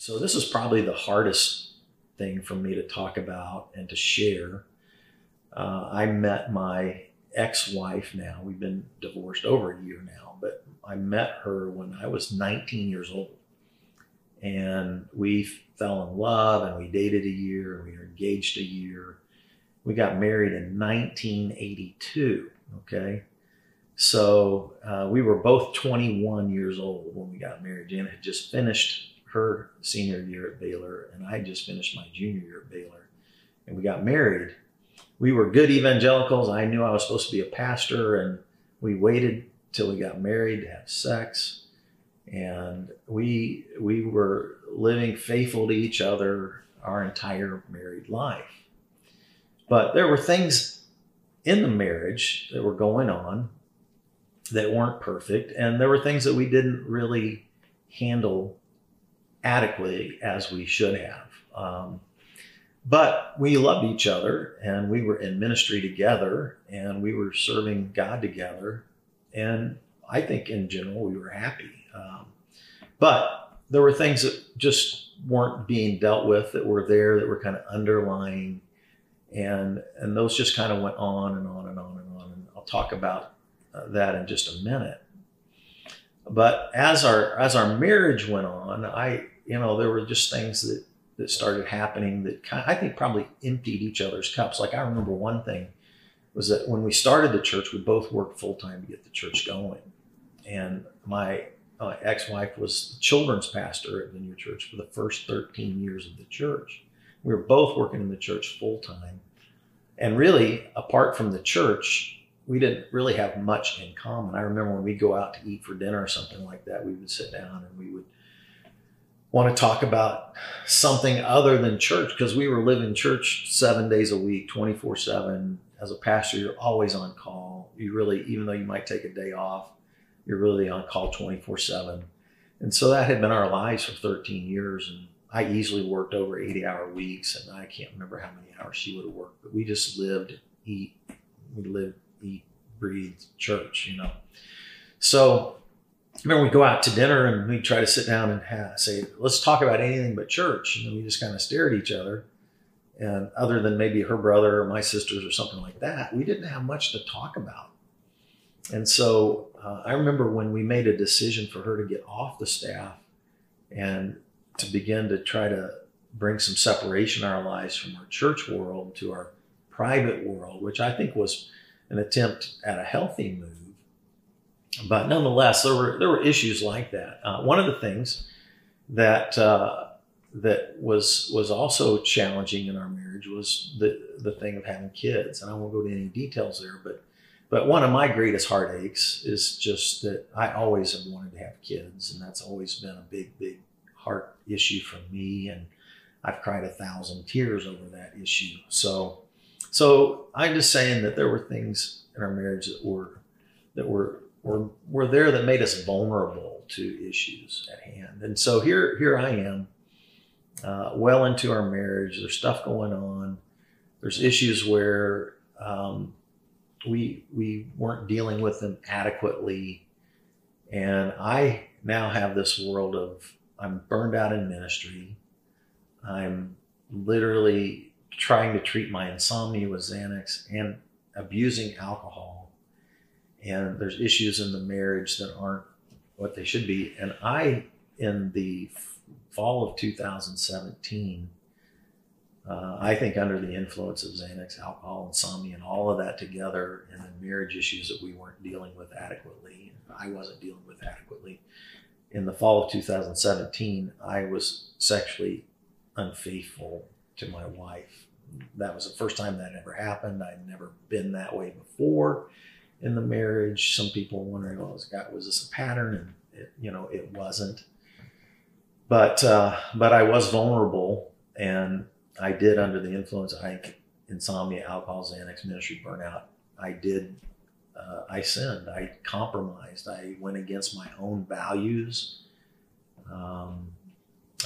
so this is probably the hardest thing for me to talk about and to share. Uh, I met my ex-wife now. We've been divorced over a year now, but I met her when I was 19 years old. And we fell in love and we dated a year and we were engaged a year. We got married in 1982. Okay. So uh, we were both 21 years old when we got married. Janet had just finished her senior year at Baylor, and I had just finished my junior year at Baylor. And we got married. We were good evangelicals. I knew I was supposed to be a pastor, and we waited till we got married to have sex. And we we were living faithful to each other our entire married life. But there were things in the marriage that were going on that weren't perfect, and there were things that we didn't really handle adequately as we should have. Um, but we loved each other, and we were in ministry together, and we were serving God together, and I think in general we were happy. Um, but there were things that just weren't being dealt with that were there that were kind of underlying, and and those just kind of went on and on and on and on. And I'll talk about uh, that in just a minute. But as our as our marriage went on, I you know there were just things that that started happening that kind of, I think probably emptied each other's cups. Like I remember one thing was that when we started the church, we both worked full time to get the church going, and my uh, ex-wife was the children's pastor at Vineyard Church for the first 13 years of the church. We were both working in the church full time, and really, apart from the church, we didn't really have much in common. I remember when we'd go out to eat for dinner or something like that, we would sit down and we would want to talk about something other than church because we were living church seven days a week, 24 7. As a pastor, you're always on call. You really, even though you might take a day off, you're really on call 24 7. And so that had been our lives for 13 years. And I easily worked over 80 hour weeks. And I can't remember how many hours she would have worked, but we just lived, eat, we lived, eat, breathe church, you know. So remember we go out to dinner and we try to sit down and have, say, let's talk about anything but church. And we just kind of stare at each other. And other than maybe her brother or my sisters or something like that, we didn't have much to talk about. And so uh, I remember when we made a decision for her to get off the staff and to begin to try to bring some separation in our lives from our church world to our private world, which I think was an attempt at a healthy move. But nonetheless, there were there were issues like that. Uh, one of the things that uh, that was was also challenging in our marriage was the the thing of having kids, and I won't go into any details there, but but one of my greatest heartaches is just that I always have wanted to have kids, and that's always been a big big heart issue for me, and I've cried a thousand tears over that issue. So so I'm just saying that there were things in our marriage that were that were were were there that made us vulnerable to issues at hand. And so here here I am, uh, well into our marriage. There's stuff going on. There's issues where um, we we weren't dealing with them adequately, and I now have this world of I'm burned out in ministry. I'm literally trying to treat my insomnia with Xanax and abusing alcohol. And there's issues in the marriage that aren't what they should be. And I, in the fall of 2017, uh, I think under the influence of Xanax, alcohol, insomnia, and all of that together, and the marriage issues that we weren't dealing with adequately, I wasn't dealing with adequately. In the fall of 2017, I was sexually unfaithful to my wife that was the first time that ever happened. I'd never been that way before in the marriage. Some people wondering, well, was, was this a pattern? And it, you know, it wasn't. But uh, but I was vulnerable, and I did under the influence. I think insomnia, alcohol, Xanax, ministry burnout. I did. Uh, I sinned. I compromised. I went against my own values. Um,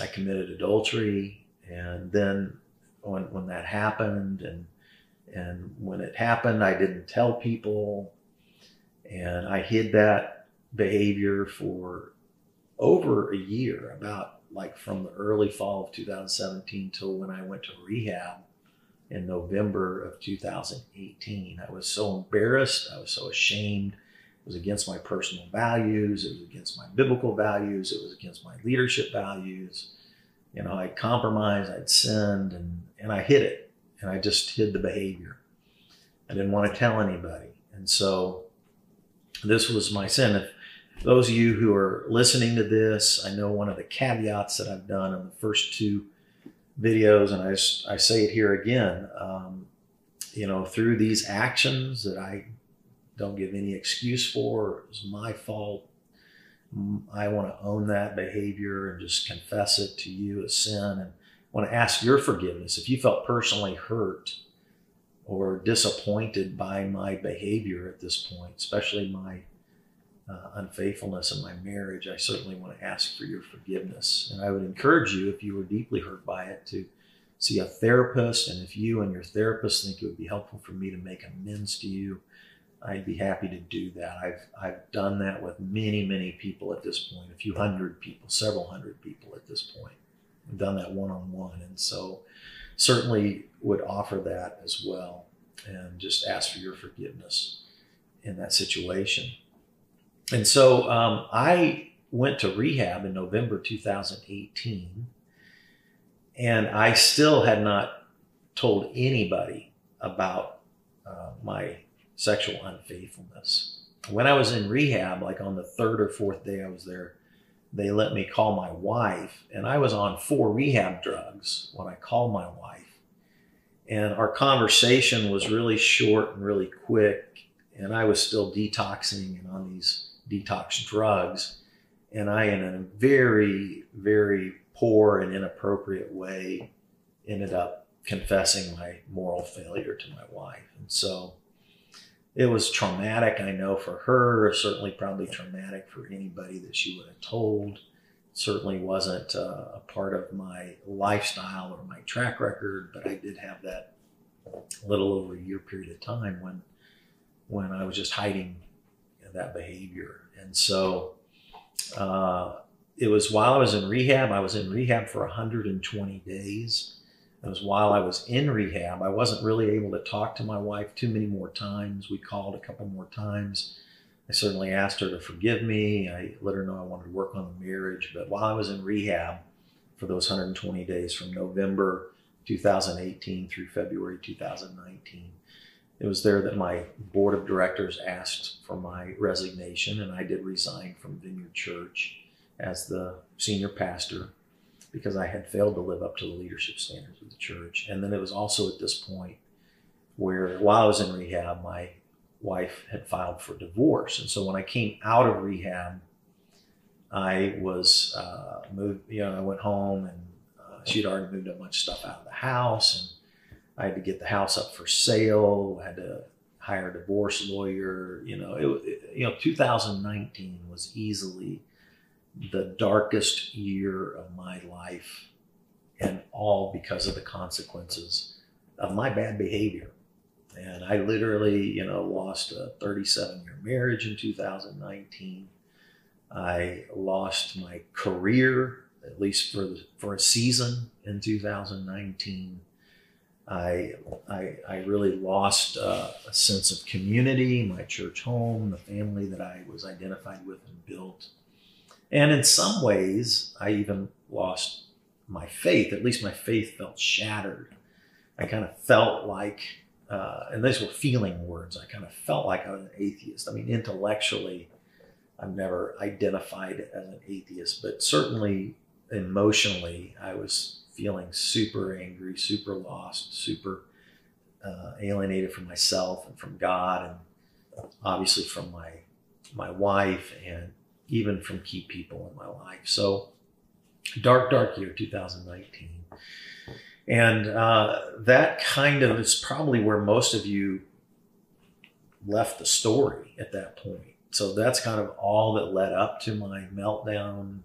I committed adultery, and then when when that happened and and when it happened I didn't tell people and I hid that behavior for over a year about like from the early fall of 2017 till when I went to rehab in November of 2018. I was so embarrassed. I was so ashamed. It was against my personal values. It was against my biblical values. It was against my leadership values. You know, I compromised, I'd sinned, and, and I hid it. And I just hid the behavior. I didn't want to tell anybody. And so this was my sin. If those of you who are listening to this, I know one of the caveats that I've done in the first two videos, and I, I say it here again, um, you know, through these actions that I don't give any excuse for, it was my fault. I want to own that behavior and just confess it to you as sin and want to ask your forgiveness. If you felt personally hurt or disappointed by my behavior at this point, especially my uh, unfaithfulness in my marriage, I certainly want to ask for your forgiveness. And I would encourage you, if you were deeply hurt by it, to see a therapist. And if you and your therapist think it would be helpful for me to make amends to you, I'd be happy to do that. I've, I've done that with many, many people at this point, a few hundred people, several hundred people at this point. I've done that one on one. And so certainly would offer that as well and just ask for your forgiveness in that situation. And so um, I went to rehab in November 2018, and I still had not told anybody about uh, my sexual unfaithfulness. When I was in rehab, like on the third or fourth day I was there, they let me call my wife, and I was on four rehab drugs when I called my wife. And our conversation was really short and really quick, and I was still detoxing and on these detox drugs. And I, in a very, very poor and inappropriate way, ended up confessing my moral failure to my wife. And so it was traumatic, I know, for her, certainly probably traumatic for anybody that she would have told. certainly wasn't uh, a part of my lifestyle or my track record, but I did have that little over a year period of time when when I was just hiding that behavior. And so uh, it was while I was in rehab, I was in rehab for 120 days. It was while I was in rehab. I wasn't really able to talk to my wife too many more times. We called a couple more times. I certainly asked her to forgive me. I let her know I wanted to work on the marriage. But while I was in rehab for those 120 days from November 2018 through February 2019, it was there that my board of directors asked for my resignation, and I did resign from Vineyard Church as the senior pastor because I had failed to live up to the leadership standards of the church. And then it was also at this point where, while I was in rehab, my wife had filed for divorce. And so when I came out of rehab, I was uh, moved, you know, I went home and uh, she'd already moved a bunch of stuff out of the house. And I had to get the house up for sale. I had to hire a divorce lawyer. You know, it, it you know, 2019 was easily the darkest year of my life, and all because of the consequences of my bad behavior. And I literally, you know, lost a 37 year marriage in 2019. I lost my career, at least for the, for a season in 2019. I, I, I really lost uh, a sense of community, my church home, the family that I was identified with and built. And in some ways, I even lost my faith. At least my faith felt shattered. I kind of felt like, uh, and these were feeling words, I kind of felt like I was an atheist. I mean, intellectually, I've never identified as an atheist, but certainly emotionally, I was feeling super angry, super lost, super uh, alienated from myself and from God, and obviously from my my wife and even from key people in my life. So, dark, dark year 2019. And uh, that kind of is probably where most of you left the story at that point. So, that's kind of all that led up to my meltdown.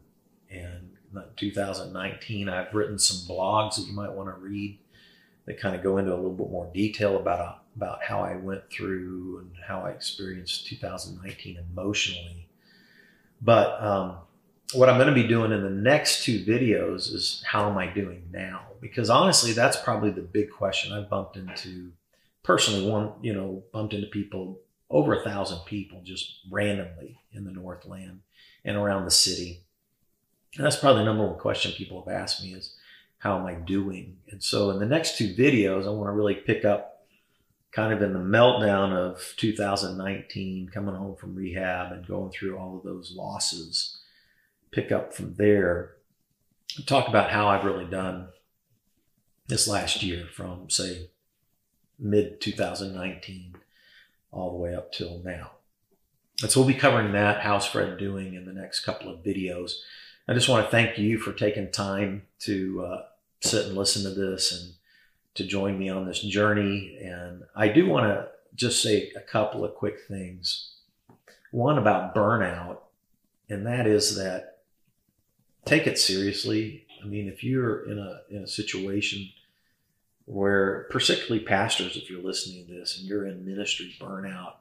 And 2019, I've written some blogs that you might want to read that kind of go into a little bit more detail about about how I went through and how I experienced 2019 emotionally but um, what I'm going to be doing in the next two videos is how am I doing now? Because honestly, that's probably the big question I've bumped into personally. One, you know, bumped into people over a thousand people just randomly in the Northland and around the city. And that's probably the number one question people have asked me is, how am I doing? And so in the next two videos, I want to really pick up kind of in the meltdown of 2019, coming home from rehab and going through all of those losses, pick up from there, talk about how I've really done this last year from, say, mid 2019 all the way up till now. And so we'll be covering that. How's Fred doing in the next couple of videos? I just want to thank you for taking time to uh, sit and listen to this and to join me on this journey. And I do want to just say a couple of quick things. One about burnout, and that is that take it seriously. I mean, if you're in a in a situation where, particularly pastors, if you're listening to this and you're in ministry burnout,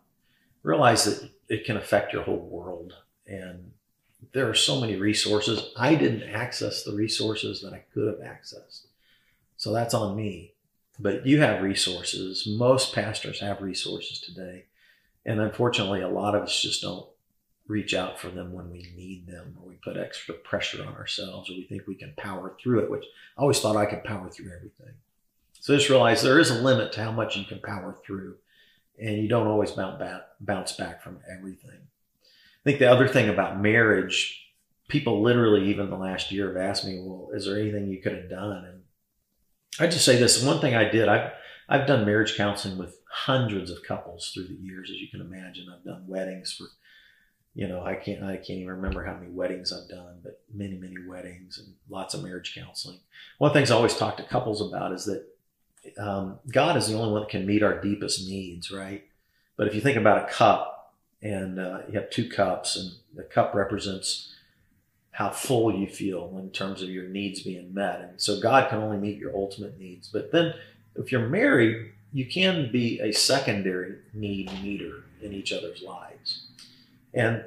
realize that it can affect your whole world. And there are so many resources. I didn't access the resources that I could have accessed. So that's on me. But you have resources. Most pastors have resources today. And unfortunately, a lot of us just don't reach out for them when we need them, or we put extra pressure on ourselves, or we think we can power through it, which I always thought I could power through everything. So just realize there is a limit to how much you can power through, and you don't always bounce back, from everything. I think the other thing about marriage, people literally, even the last year, have asked me, "Well, is there anything you could have done?" And I just say this: one thing I did, I've I've done marriage counseling with hundreds of couples through the years, as you can imagine. I've done weddings for, you know, I can't I can't even remember how many weddings I've done, but many many weddings and lots of marriage counseling. One of the things I always talk to couples about is that um, God is the only one that can meet our deepest needs, right? But if you think about a cup, and uh, you have two cups, and the cup represents how full you feel in terms of your needs being met. And so God can only meet your ultimate needs. But then if you're married, you can be a secondary need meter in each other's lives. And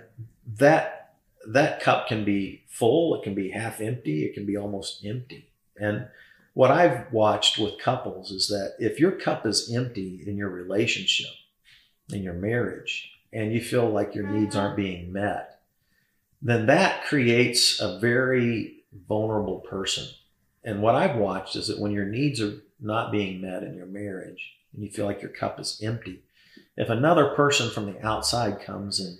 that that cup can be full, it can be half empty, it can be almost empty. And what I've watched with couples is that if your cup is empty in your relationship, in your marriage, and you feel like your needs aren't being met, then that creates a very vulnerable person. And what I've watched is that when your needs are not being met in your marriage and you feel like your cup is empty, if another person from the outside comes and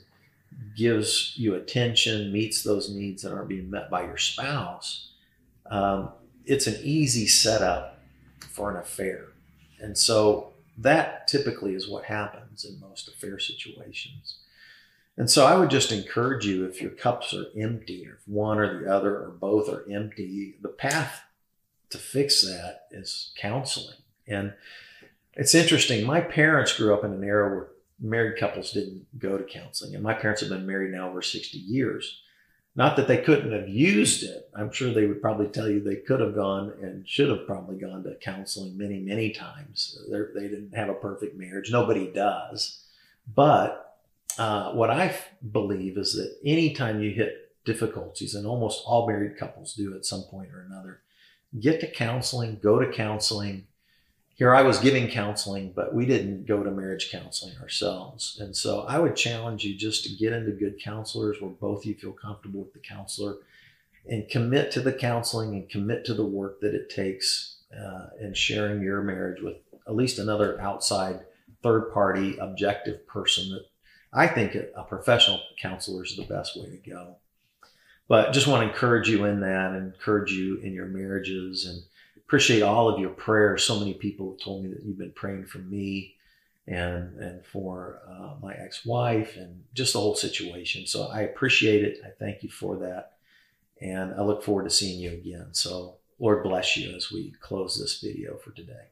gives you attention, meets those needs that aren't being met by your spouse, um, it's an easy setup for an affair. And so that typically is what happens in most affair situations. And so I would just encourage you if your cups are empty, or if one or the other or both are empty, the path to fix that is counseling. And it's interesting. My parents grew up in an era where married couples didn't go to counseling, and my parents have been married now over 60 years. Not that they couldn't have used it. I'm sure they would probably tell you they could have gone and should have probably gone to counseling many, many times. They're, they did not have a perfect marriage. Nobody does. But uh, what I believe is that anytime you hit difficulties, and almost all married couples do at some point or another, get to counseling, go to counseling. Here I was giving counseling, but we didn't go to marriage counseling ourselves. And so I would challenge you just to get into good counselors where both you feel comfortable with the counselor and commit to the counseling and commit to the work that it takes uh, in sharing your marriage with at least another outside third party objective person that I think a professional counselor is the best way to go. But just want to encourage you in that and encourage you in your marriages and appreciate all of your prayers. So many people have told me that you've been praying for me and and for uh, my ex-wife and just the whole situation. So I appreciate it. I thank you for that. And I look forward to seeing you again. So Lord bless you as we close this video for today.